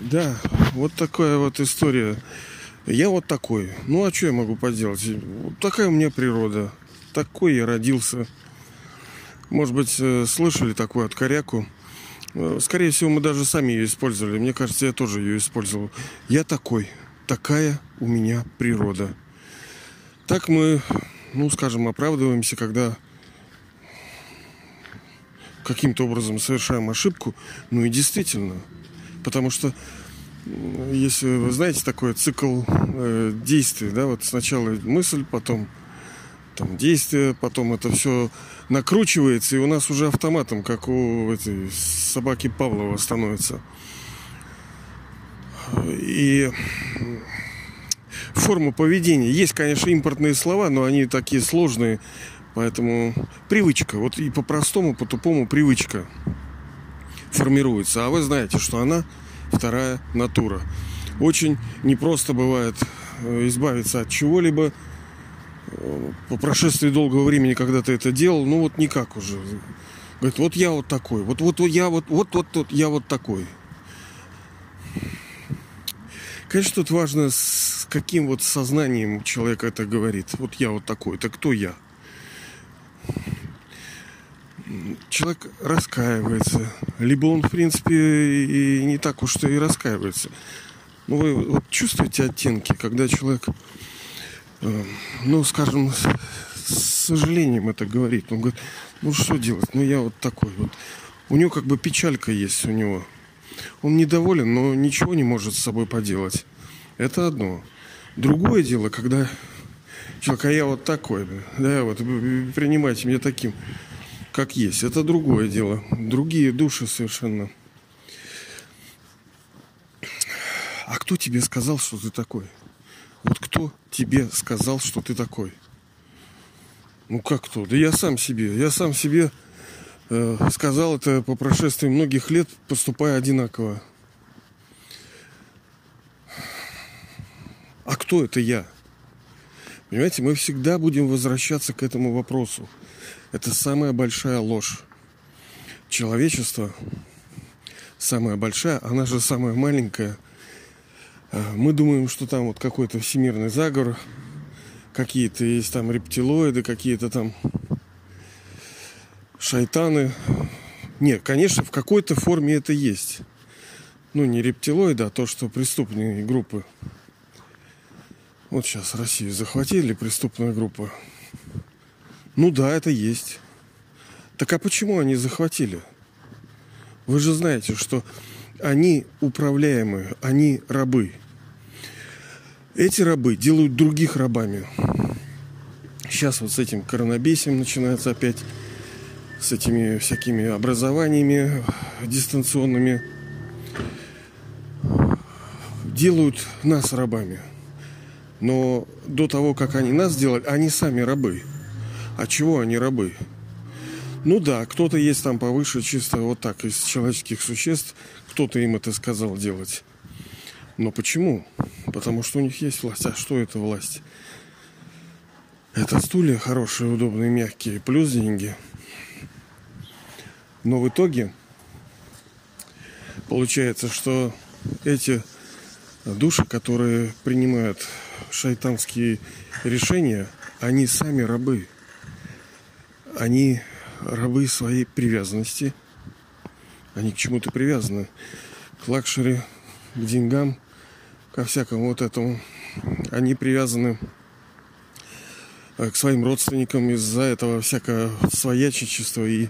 Да, вот такая вот история. Я вот такой. Ну а что я могу поделать? Вот такая у меня природа. Такой я родился. Может быть, э, слышали такую от коряку. Э, скорее всего, мы даже сами ее использовали. Мне кажется, я тоже ее использовал. Я такой. Такая у меня природа. Так мы, ну, скажем, оправдываемся, когда каким-то образом совершаем ошибку. Ну и действительно. Потому что если вы знаете такой цикл э, действий, да, вот сначала мысль, потом там действие, потом это все накручивается, и у нас уже автоматом, как у этой собаки Павлова становится. И форма поведения. Есть, конечно, импортные слова, но они такие сложные. Поэтому привычка. Вот и по-простому, по-тупому привычка формируется. А вы знаете, что она вторая натура. Очень непросто бывает э, избавиться от чего-либо э, по прошествии долгого времени, когда ты это делал, ну вот никак уже. Говорит, вот я вот такой, вот вот я вот вот вот, вот я вот такой. Конечно, тут важно, с каким вот сознанием человек это говорит. Вот я вот такой. Это кто я? Человек раскаивается, либо он, в принципе, и не так уж и раскаивается. Ну, вы вот чувствуете оттенки, когда человек, э, ну, скажем, с сожалением это говорит. Он говорит, ну, что делать? Ну, я вот такой вот. У него как бы печалька есть у него. Он недоволен, но ничего не может с собой поделать. Это одно. Другое дело, когда человек, а я вот такой, да, вот принимайте меня таким как есть. Это другое дело. Другие души совершенно. А кто тебе сказал, что ты такой? Вот кто тебе сказал, что ты такой? Ну как кто? Да я сам себе. Я сам себе э, сказал это по прошествии многих лет, поступая одинаково. А кто это я? Понимаете, мы всегда будем возвращаться к этому вопросу. Это самая большая ложь. Человечество самая большая, она же самая маленькая. А, мы думаем, что там вот какой-то всемирный заговор, какие-то есть там рептилоиды, какие-то там шайтаны. Нет, конечно, в какой-то форме это есть. Ну, не рептилоиды, а то, что преступные группы. Вот сейчас Россию захватили, преступная группа. Ну да, это есть. Так а почему они захватили? Вы же знаете, что они управляемые, они рабы. Эти рабы делают других рабами. Сейчас вот с этим коронабесием начинается опять, с этими всякими образованиями дистанционными. Делают нас рабами. Но до того, как они нас делали, они сами рабы. А чего они рабы? Ну да, кто-то есть там повыше, чисто вот так, из человеческих существ, кто-то им это сказал делать. Но почему? Потому что у них есть власть. А что это власть? Это стулья хорошие, удобные, мягкие, плюс деньги. Но в итоге получается, что эти души, которые принимают шайтанские решения, они сами рабы они рабы своей привязанности. Они к чему-то привязаны. К luxury, к деньгам, ко всякому вот этому. Они привязаны э, к своим родственникам из-за этого всякого своячечества и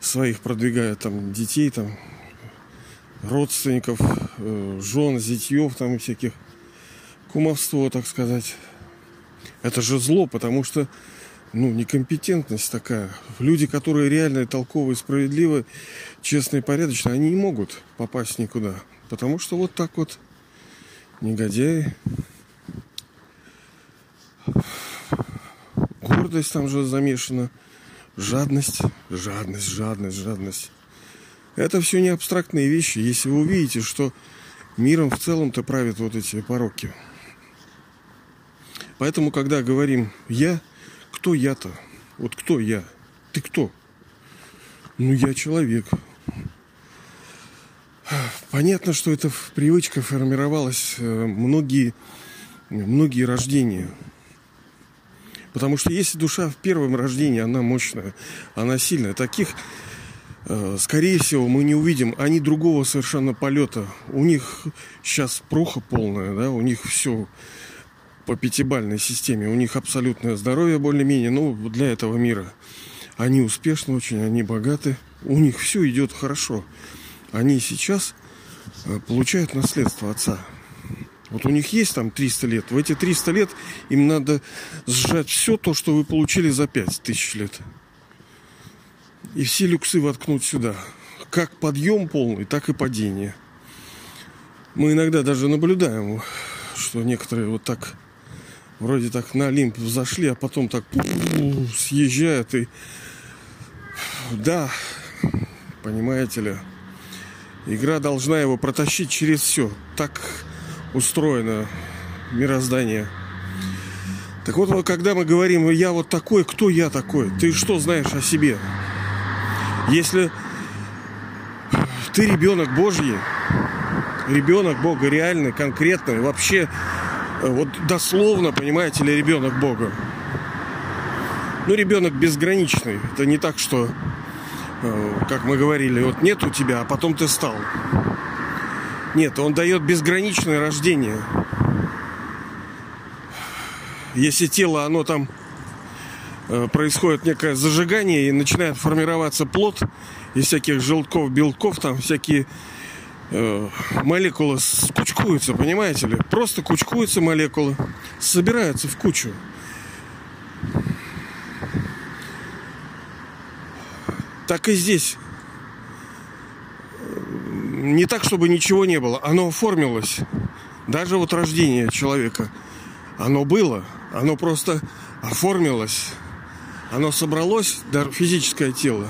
своих продвигают там детей, там родственников, э, жен, зятьев там и всяких кумовство, так сказать. Это же зло, потому что ну, некомпетентность такая. Люди, которые реально толковые, справедливые, честные, порядочные, они не могут попасть никуда. Потому что вот так вот негодяи. Гордость там же замешана. Жадность, жадность, жадность, жадность. Это все не абстрактные вещи. Если вы увидите, что миром в целом-то правят вот эти пороки. Поэтому, когда говорим «я», кто я-то? Вот кто я? Ты кто? Ну, я человек. Понятно, что эта привычка формировалась э, многие, многие рождения. Потому что если душа в первом рождении, она мощная, она сильная. Таких, э, скорее всего, мы не увидим. Они другого совершенно полета. У них сейчас проха полная, да, у них все по пятибальной системе. У них абсолютное здоровье более-менее, ну, для этого мира. Они успешны очень, они богаты. У них все идет хорошо. Они сейчас э, получают наследство отца. Вот у них есть там 300 лет. В эти 300 лет им надо сжать все то, что вы получили за 5000 лет. И все люксы воткнуть сюда. Как подъем полный, так и падение. Мы иногда даже наблюдаем, что некоторые вот так вроде так на Олимп зашли, а потом так съезжают и да, понимаете ли, игра должна его протащить через все. Так устроено мироздание. Так вот, когда мы говорим, я вот такой, кто я такой? Ты что знаешь о себе? Если ты ребенок Божий, ребенок Бога реальный, конкретный, вообще вот дословно, понимаете ли, ребенок Бога. Ну, ребенок безграничный. Это не так, что, э, как мы говорили, вот нет у тебя, а потом ты стал. Нет, он дает безграничное рождение. Если тело, оно там э, происходит некое зажигание и начинает формироваться плод из всяких желтков, белков, там всякие э, молекулы кучкуются, понимаете ли? Просто кучкуются молекулы, собираются в кучу. Так и здесь не так, чтобы ничего не было. Оно оформилось. Даже вот рождение человека. Оно было. Оно просто оформилось. Оно собралось, даже физическое тело,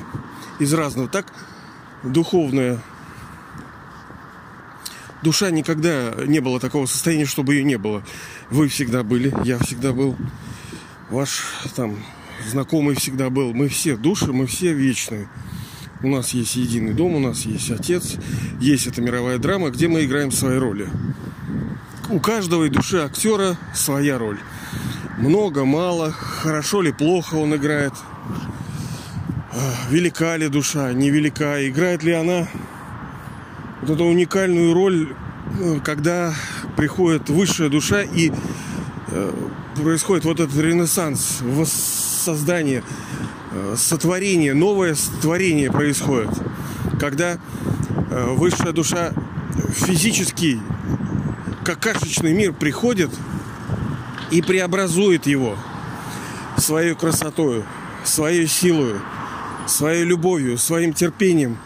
из разного. Так духовное. Душа никогда не было такого состояния, чтобы ее не было. Вы всегда были, я всегда был. Ваш там знакомый всегда был. Мы все души, мы все вечные. У нас есть единый дом, у нас есть отец, есть эта мировая драма, где мы играем свои роли. У каждого и души актера своя роль. Много, мало, хорошо ли, плохо он играет. А, велика ли душа, невелика, играет ли она вот эту уникальную роль, э, когда приходит высшая душа и э, происходит вот этот ренессанс, воссоздание Э, сотворение, новое творение происходит. Когда высшая душа физический, как кашечный мир приходит и преобразует его своей красотой, своей силой, своей любовью, своим терпением.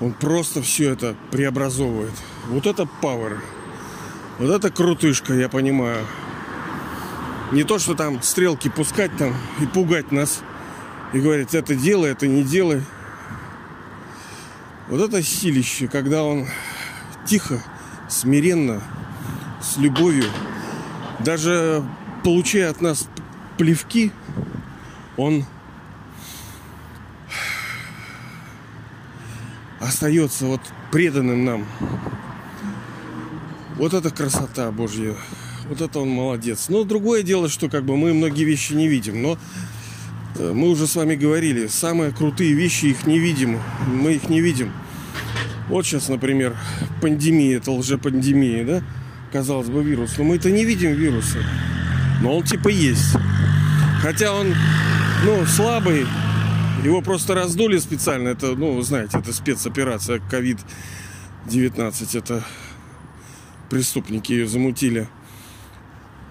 Он просто все это преобразовывает. Вот это пауэр. Вот это крутышка, я понимаю. Не то, что там стрелки пускать там и пугать нас – и говорит, это делай, это не делай. Вот это силище, когда он тихо, смиренно, с любовью, даже получая от нас плевки, он остается вот преданным нам. Вот это красота Божья. Вот это он молодец. Но другое дело, что как бы мы многие вещи не видим. Но Э, мы уже с вами говорили, самые крутые вещи их не видим. Мы их не видим. Вот сейчас, например, пандемия, это лжепандемия, да? Казалось бы, вирус. Но мы это не видим вируса. Но он типа есть. Хотя он, ну, слабый. Его просто раздули специально. Это, ну, знаете, это спецоперация COVID-19. Это преступники ее замутили.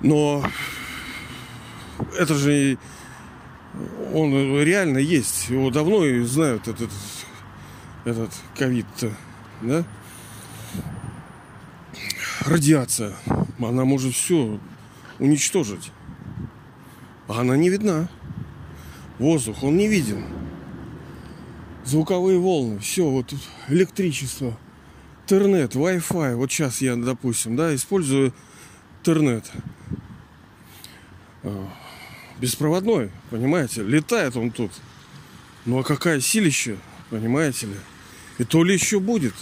Но это же он реально есть. Его давно и знают этот этот ковид да? Радиация. Она может все уничтожить. А она не видна. Воздух, он не виден. Звуковые волны, все, вот тут электричество, интернет, Wi-Fi. Вот сейчас я, допустим, да, использую интернет а, беспроводной, понимаете, летает он тут. Ну а какая силища, понимаете ли? И то ли еще будет.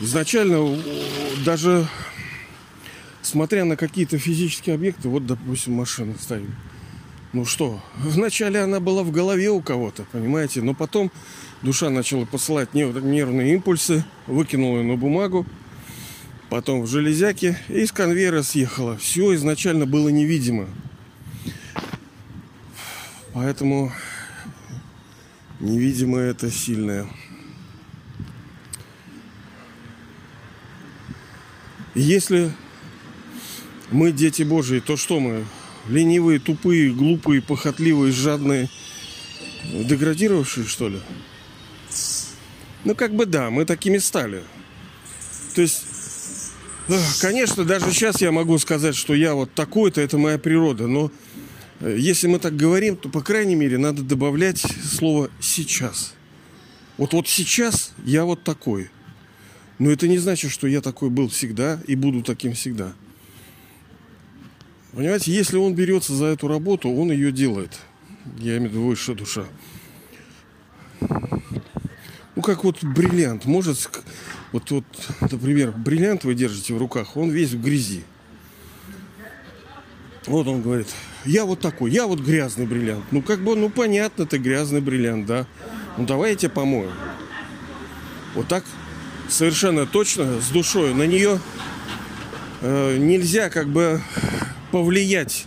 Изначально даже смотря на какие-то физические объекты, вот, допустим, машина стоит. Ну что, вначале она была в голове у кого-то, понимаете, но потом душа начала посылать нервные импульсы, выкинула ее на бумагу, потом в железяки и с конвейера съехала. Все изначально было невидимо. Поэтому невидимое это сильное. если мы дети Божьи, то что мы? Ленивые, тупые, глупые, похотливые, жадные, деградировавшие, что ли? Ну, как бы да, мы такими стали. То есть, конечно, даже сейчас я могу сказать, что я вот такой-то, это моя природа, но э, если мы так говорим, то, по крайней мере, надо добавлять слово «сейчас». Вот, вот сейчас я вот такой. Но это не значит, что я такой был всегда и буду таким всегда. Понимаете, если он берется за эту работу, он ее делает. Я имею в виду высшая душа. Ну, как вот бриллиант. Может, вот, вот, например, бриллиант вы держите в руках, он весь в грязи. Вот он говорит, я вот такой, я вот грязный бриллиант. Ну, как бы, ну, понятно, ты грязный бриллиант, да. Ну, давай я тебя помою. Вот так совершенно точно, с душой. На нее э, нельзя как бы повлиять.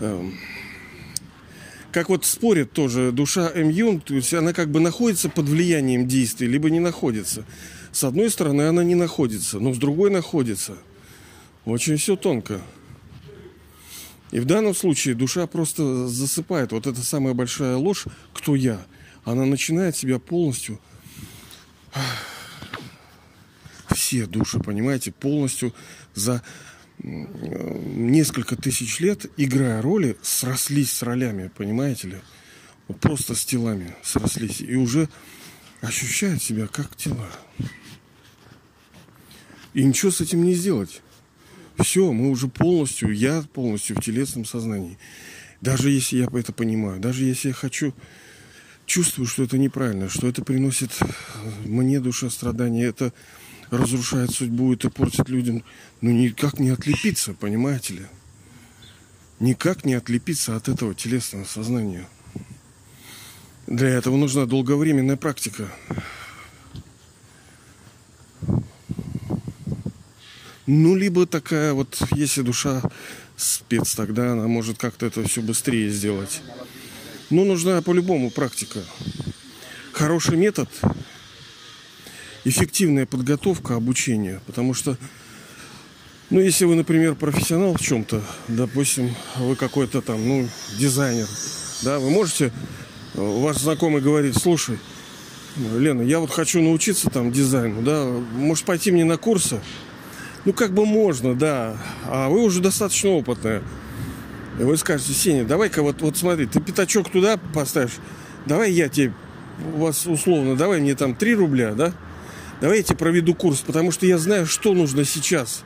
Эм, как вот спорит тоже душа М. То есть она как бы находится под влиянием действий, либо не находится. С одной стороны она не находится, но с другой находится. Очень все тонко. И в данном случае душа просто засыпает. Вот эта самая большая ложь, кто я, она начинает себя полностью все души, понимаете, полностью за несколько тысяч лет, играя роли, срослись с ролями, понимаете ли? Вот просто с телами срослись. И уже ощущают себя как тела. И ничего с этим не сделать. Все, мы уже полностью, я полностью в телесном сознании. Даже если я это понимаю, даже если я хочу, чувствую, что это неправильно, что это приносит мне душа страдания, это разрушает судьбу, это портит людям. Ну, никак не отлепиться, понимаете ли? Никак не отлепиться от этого телесного сознания. Для этого нужна долговременная практика. Ну, либо такая вот, если душа спец, тогда она может как-то это все быстрее сделать. Ну, нужна по-любому практика. Хороший метод эффективная подготовка обучения, потому что, ну, если вы, например, профессионал в чем-то, допустим, вы какой-то там, ну, дизайнер, да, вы можете, ваш знакомый говорит, слушай, Лена, я вот хочу научиться там дизайну, да, может пойти мне на курсы? Ну, как бы можно, да, а вы уже достаточно опытная. И вы скажете, Сеня, давай-ка вот, вот смотри, ты пятачок туда поставишь, давай я тебе, у вас условно, давай мне там 3 рубля, да? Давайте проведу курс, потому что я знаю, что нужно сейчас.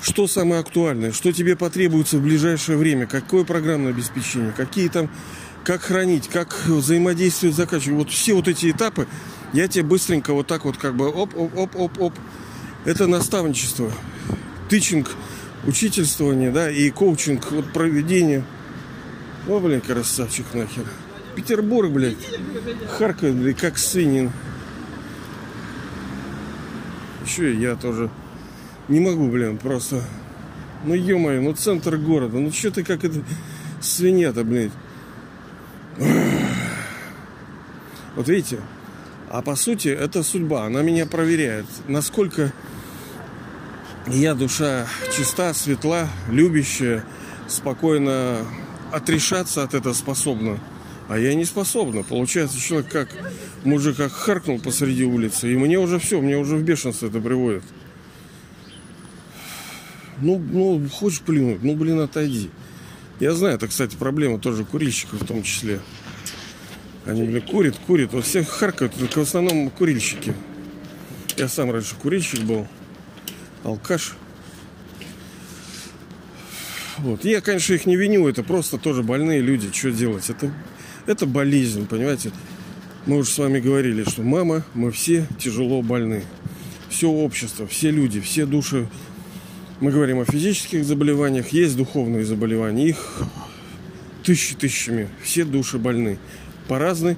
Что самое актуальное, что тебе потребуется в ближайшее время, какое программное обеспечение, какие там, как хранить, как взаимодействовать с заказчиком. Вот все вот эти этапы я тебе быстренько вот так вот как бы оп-оп-оп-оп-оп. Это наставничество, тычинг, учительствование, да, и коучинг, вот проведение. О, блин, красавчик нахер. Петербург, блядь, харкает, блядь, как свинин. Еще я тоже не могу, блин, просто. Ну ё-моё, ну центр города. Ну что ты как это свинья-то, блин. Вот видите? А по сути, это судьба. Она меня проверяет. Насколько я душа чиста, светла, любящая, спокойно отрешаться от этого способна. А я не способна. Получается, человек как мужик как харкнул посреди улицы, и мне уже все, мне уже в бешенство это приводит. Ну, ну, хочешь плюнуть, ну, блин, отойди. Я знаю, это, кстати, проблема тоже курильщиков в том числе. Они, блин, курят, курят. Вот всех харкают, только в основном курильщики. Я сам раньше курильщик был, алкаш. Вот. Я, конечно, их не виню, это просто тоже больные люди, что делать. Это, это болезнь, понимаете. Мы уже с вами говорили, что мама, мы все тяжело больны. все общество, все люди, все души. Мы говорим о физических заболеваниях, есть духовные заболевания. Их тысячи тысячами. Все души больны. По разной,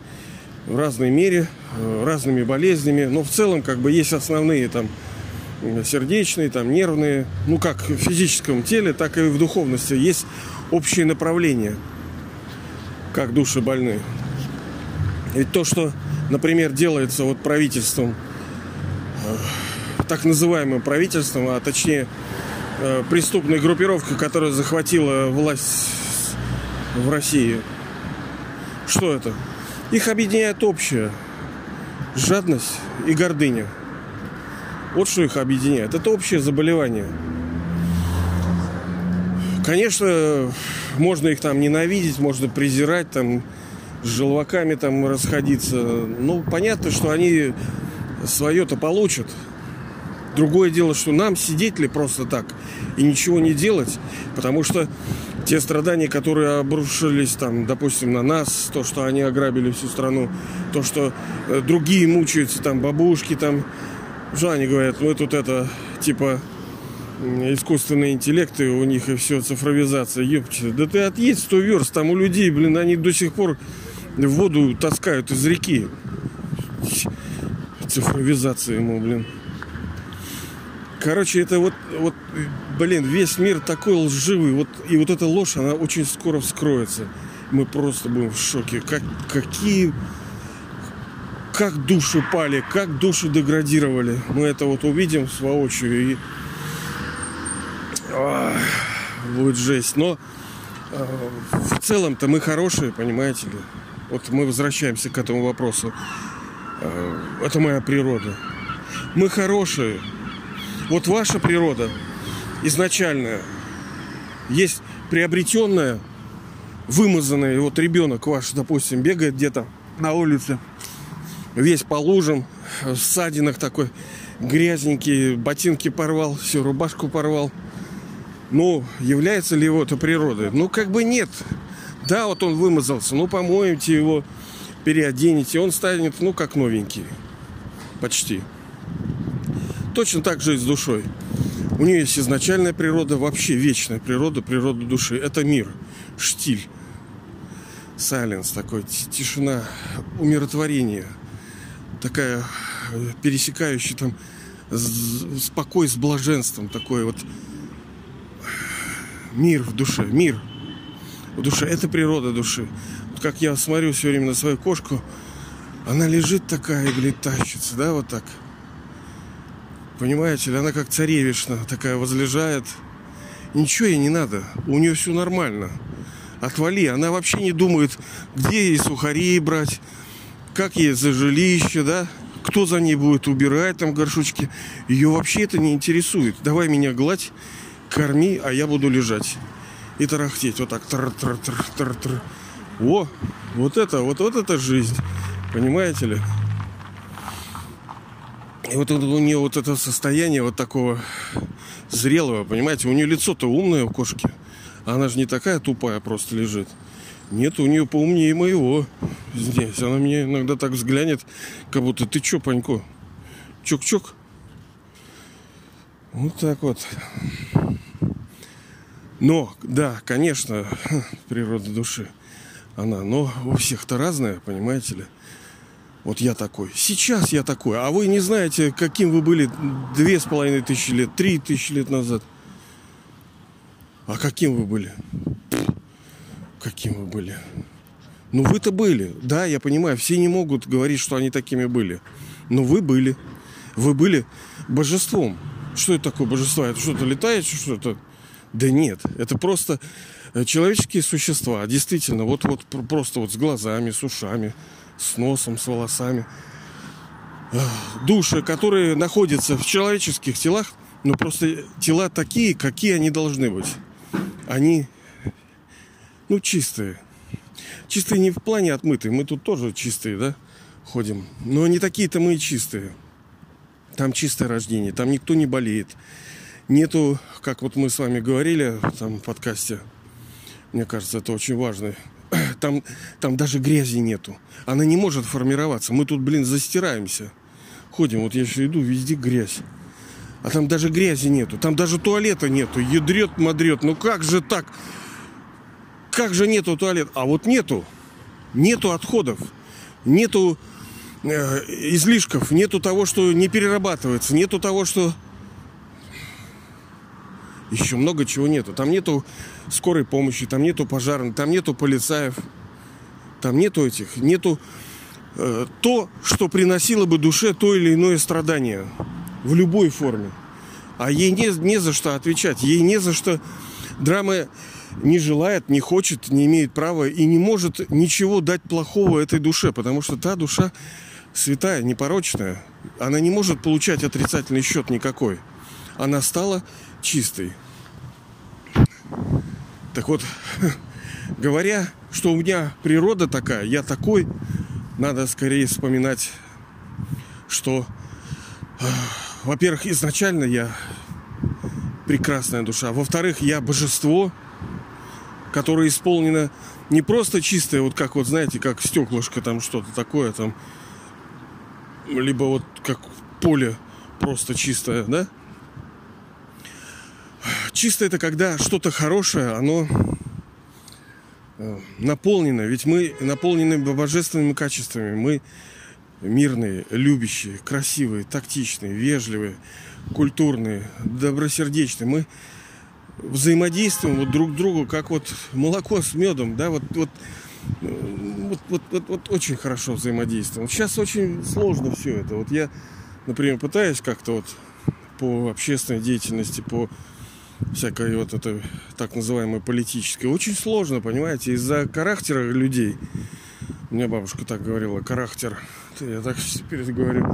в разной мере, э, разными болезнями. Но в целом как бы есть основные там сердечные, там нервные. Ну как в физическом теле, так и в духовности. Есть общее направление, как души больны. Ведь то, что, например, делается вот правительством, э, так называемым правительством, а точнее э, преступной группировкой, которая захватила власть в России. Что это? Их объединяет общее. Жадность и гордыня. Вот что их объединяет. Это общее заболевание. Конечно, можно их там ненавидеть, можно презирать, там с желваками там расходиться. Ну, понятно, что они свое-то получат. Другое дело, что нам сидеть ли просто так и ничего не делать, потому что те страдания, которые обрушились там, допустим, на нас, то, что они ограбили всю страну, то, что э, другие мучаются, там, бабушки, там, что они говорят, мы тут это, типа, искусственные интеллекты у них и все, цифровизация, ёпче. Да ты отъедь 100 верст, там у людей, блин, они до сих пор воду таскают из реки. Цифровизация ему, блин. Короче, это вот, вот, блин, весь мир такой лживый. Вот, и вот эта ложь, она очень скоро вскроется. Мы просто будем в шоке. Как, какие... Как души пали, как души деградировали. Мы это вот увидим воочию. И... Ах, будет жесть. Но э, в целом-то мы хорошие, понимаете ли. Вот мы возвращаемся к этому вопросу. Э, это моя природа. Мы хорошие, вот ваша природа изначальная, есть приобретенная, вымазанная. Вот ребенок ваш, допустим, бегает где-то на улице, весь по лужам, в ссадинах такой, грязненький, ботинки порвал, всю рубашку порвал. Ну, является ли его это природой? Ну, как бы нет. Да, вот он вымазался, ну, помоете его, переоденете, он станет, ну, как новенький. Почти. Точно так же и с душой. У нее есть изначальная природа, вообще вечная природа, природа души. Это мир, штиль, сайленс такой, тишина, умиротворение. Такая э, пересекающая там спокой с блаженством. Такой вот мир в душе, мир в душе. Это природа души. Вот как я смотрю все время на свою кошку, она лежит такая, блин, тащится, да, вот так – Понимаете ли, она как царевишна такая возлежает. Ничего ей не надо. У нее все нормально. Отвали. Она вообще не думает, где ей сухари брать, как ей за жилище, да? Кто за ней будет убирать там горшочки. Ее вообще это не интересует. Давай меня гладь, корми, а я буду лежать. И тарахтеть. Вот так. Тр -тр -тр -тр -тр. О, вот это, вот, вот это жизнь. Понимаете ли? И вот у нее вот это состояние вот такого зрелого, понимаете, у нее лицо-то умное у кошки. Она же не такая тупая просто лежит. Нет, у нее поумнее моего здесь. Она мне иногда так взглянет, как будто ты чё, Панько? Чук-чук. Вот так вот. Но, да, конечно, природа души, она, но у всех-то разная, понимаете ли. Вот я такой. Сейчас я такой. А вы не знаете, каким вы были две с половиной тысячи лет, три тысячи лет назад. А каким вы были? Каким вы были? Ну, вы-то были. Да, я понимаю, все не могут говорить, что они такими были. Но вы были. Вы были божеством. Что это такое божество? Это что-то летает, что-то? Да нет, это просто э, человеческие существа. Действительно, вот, вот просто вот с глазами, с ушами, с носом, с волосами. Души, которые находятся в человеческих телах, но просто тела такие, какие они должны быть. Они, ну, чистые. Чистые не в плане отмытые. Мы тут тоже чистые, да, ходим. Но не такие-то мы и чистые. Там чистое рождение, там никто не болеет. Нету, как вот мы с вами говорили там в подкасте, мне кажется, это очень важно там, там даже грязи нету. Она не может формироваться. Мы тут, блин, застираемся. ходим, вот я сейчас иду, везде грязь. А там даже грязи нету, там даже туалета нету, ядрет, мадрет. Ну как же так? Как же нету туалета? А вот нету. Нету отходов. Нету э, излишков. Нету того, что не перерабатывается. Нету того, что... Еще много чего нету. Там нету скорой помощи, там нету пожарных, там нету полицаев. Там нету этих, нету э, то, что приносило бы душе то или иное страдание в любой форме. А ей не, не за что отвечать, ей не за что драма не желает, не хочет, не имеет права и не может ничего дать плохого этой душе, потому что та душа святая, непорочная, она не может получать отрицательный счет никакой. Она стала чистой. Так вот, говоря, что у меня природа такая, я такой, надо скорее вспоминать, что во-первых, изначально я прекрасная душа. Во-вторых, я божество, которое исполнено не просто чистое, вот как вот, знаете, как стеклышко там что-то такое там, либо вот как поле просто чистое, да? Чисто это когда что-то хорошее, оно э, наполнено. Ведь мы наполнены божественными качествами. Мы мирные, любящие, красивые, тактичные, вежливые, культурные, добросердечные. Мы взаимодействуем вот друг другу, как вот молоко с медом, да, вот, вот, вот, вот, вот, вот очень хорошо взаимодействуем. Сейчас очень сложно все это. Вот я, например, пытаюсь как-то вот по общественной деятельности, по всякой вот это так называемой политической. Очень сложно, понимаете, из-за характера людей. У меня бабушка так говорила, характер я так теперь говорю.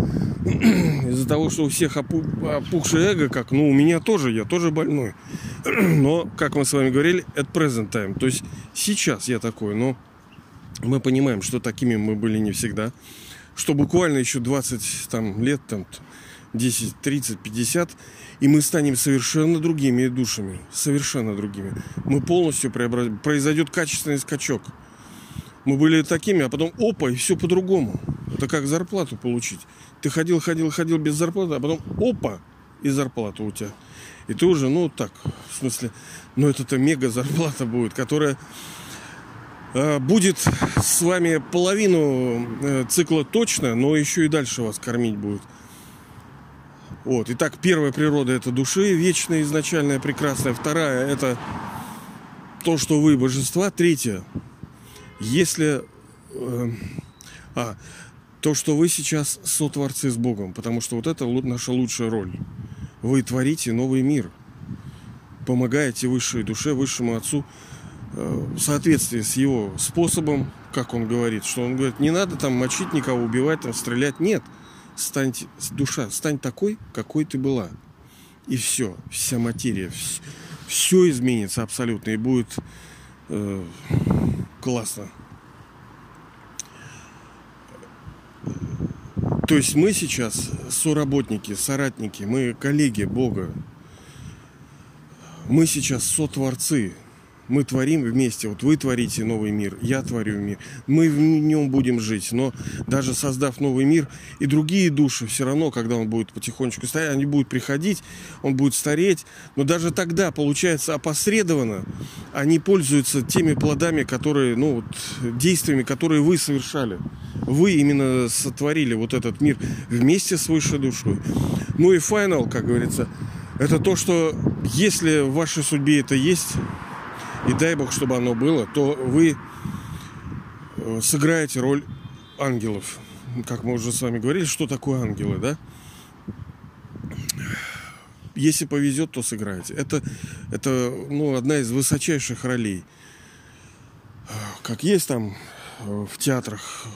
Из-за того, что у всех опухшее эго, как, ну, у меня тоже, я тоже больной. Но, как мы с вами говорили, это present time. То есть сейчас я такой, но мы понимаем, что такими мы были не всегда. Что буквально еще 20 там, лет, там, 10, 30, 50, и мы станем совершенно другими душами. Совершенно другими. Мы полностью преобразим. Произойдет качественный скачок. Мы были такими, а потом опа, и все по-другому. Это как зарплату получить. Ты ходил, ходил, ходил без зарплаты, а потом опа, и зарплата у тебя. И ты уже, ну так, в смысле, ну это-то мега зарплата будет, которая э, будет с вами половину э, цикла точно, но еще и дальше вас кормить будет. Вот. Итак, первая природа это души, вечная, изначальная, прекрасная. Вторая это то, что вы божества. Третья, если... Э, а, то, что вы сейчас сотворцы с Богом, потому что вот это наша лучшая роль. Вы творите новый мир, помогаете высшей душе, высшему Отцу э, в соответствии с его способом, как он говорит, что он говорит, не надо там мочить никого, убивать, там, стрелять. Нет, стань, душа, стань такой, какой ты была. И все, вся материя, все, все изменится абсолютно и будет э, классно. То есть мы сейчас соработники, соратники, мы коллеги Бога. Мы сейчас сотворцы. Мы творим вместе. Вот вы творите новый мир, я творю мир. Мы в нем будем жить. Но даже создав новый мир, и другие души все равно, когда он будет потихонечку стоять, они будут приходить, он будет стареть. Но даже тогда, получается, опосредованно они пользуются теми плодами, которые, ну, вот, действиями, которые вы совершали. Вы именно сотворили вот этот мир вместе с высшей душой. Ну и финал, как говорится, это то, что если в вашей судьбе это есть, и дай Бог, чтобы оно было, то вы э, сыграете роль ангелов. Как мы уже с вами говорили, что такое ангелы, да? Если повезет, то сыграете. Это, это ну, одна из высочайших ролей. Как есть там э, в театрах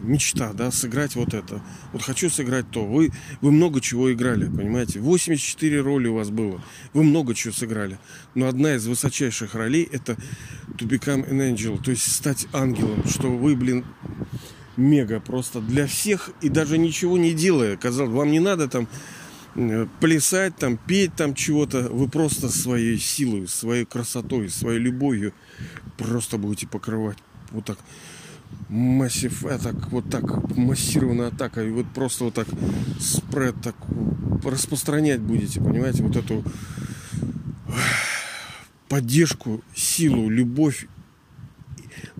мечта, да, сыграть вот это. Вот хочу сыграть то. Вы, вы много чего играли, понимаете? 84 роли у вас было. Вы много чего сыграли. Но одна из высочайших ролей это to become an angel, то есть стать ангелом, что вы, блин, мега просто для всех и даже ничего не делая. Казалось, вам не надо там э, плясать, там, петь там чего-то. Вы просто своей силой, своей красотой, своей любовью просто будете покрывать вот так массив атак, вот так массированная атака, и вот просто вот так спред так распространять будете, понимаете, вот эту поддержку, силу, любовь.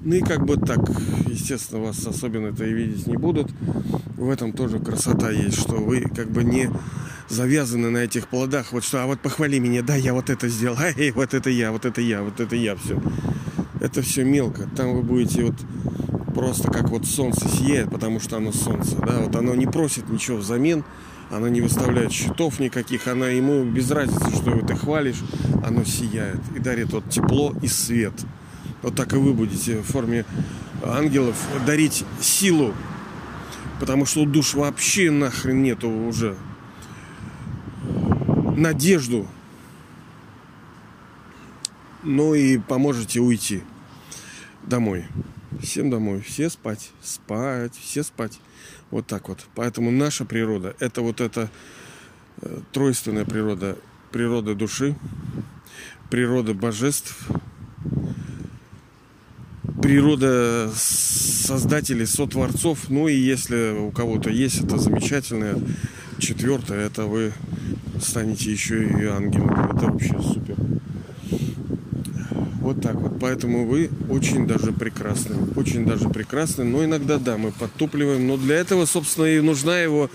Ну и как бы так, естественно, вас особенно это и видеть не будут. В этом тоже красота есть, что вы как бы не завязаны на этих плодах. Вот что, а вот похвали меня, да, я вот это сделал, эй, вот это я, вот это я, вот это я, все. Это все мелко. Там вы будете вот просто как вот солнце сияет, потому что оно солнце, да, вот оно не просит ничего взамен, она не выставляет счетов никаких, она ему без разницы, что ты хвалишь, оно сияет и дарит вот тепло и свет. Вот так и вы будете в форме ангелов дарить силу, потому что душ вообще нахрен нету уже надежду. Ну и поможете уйти домой. Всем домой, все спать, спать, все спать. Вот так вот. Поэтому наша природа, это вот эта э, тройственная природа, природа души, природа божеств, природа создателей, сотворцов. Ну и если у кого-то есть это замечательное, четвертое, это вы станете еще и ангелом. Это вообще супер. Вот так вот. Поэтому вы очень даже прекрасны. Очень даже прекрасны. Но иногда, да, мы подтупливаем. Но для этого, собственно, и нужна его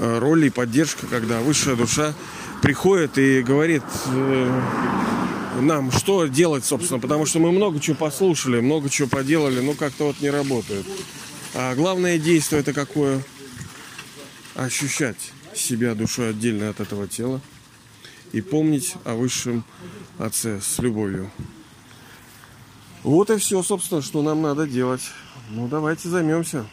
э, роль и поддержка, когда высшая душа приходит и говорит э, нам, что делать, собственно. Потому что мы много чего послушали, много чего поделали, но как-то вот не работает. А главное действие это какое? Ощущать себя душой отдельно от этого тела и помнить о высшем Отце с любовью. Вот и все, собственно, что нам надо делать. Ну, давайте займемся.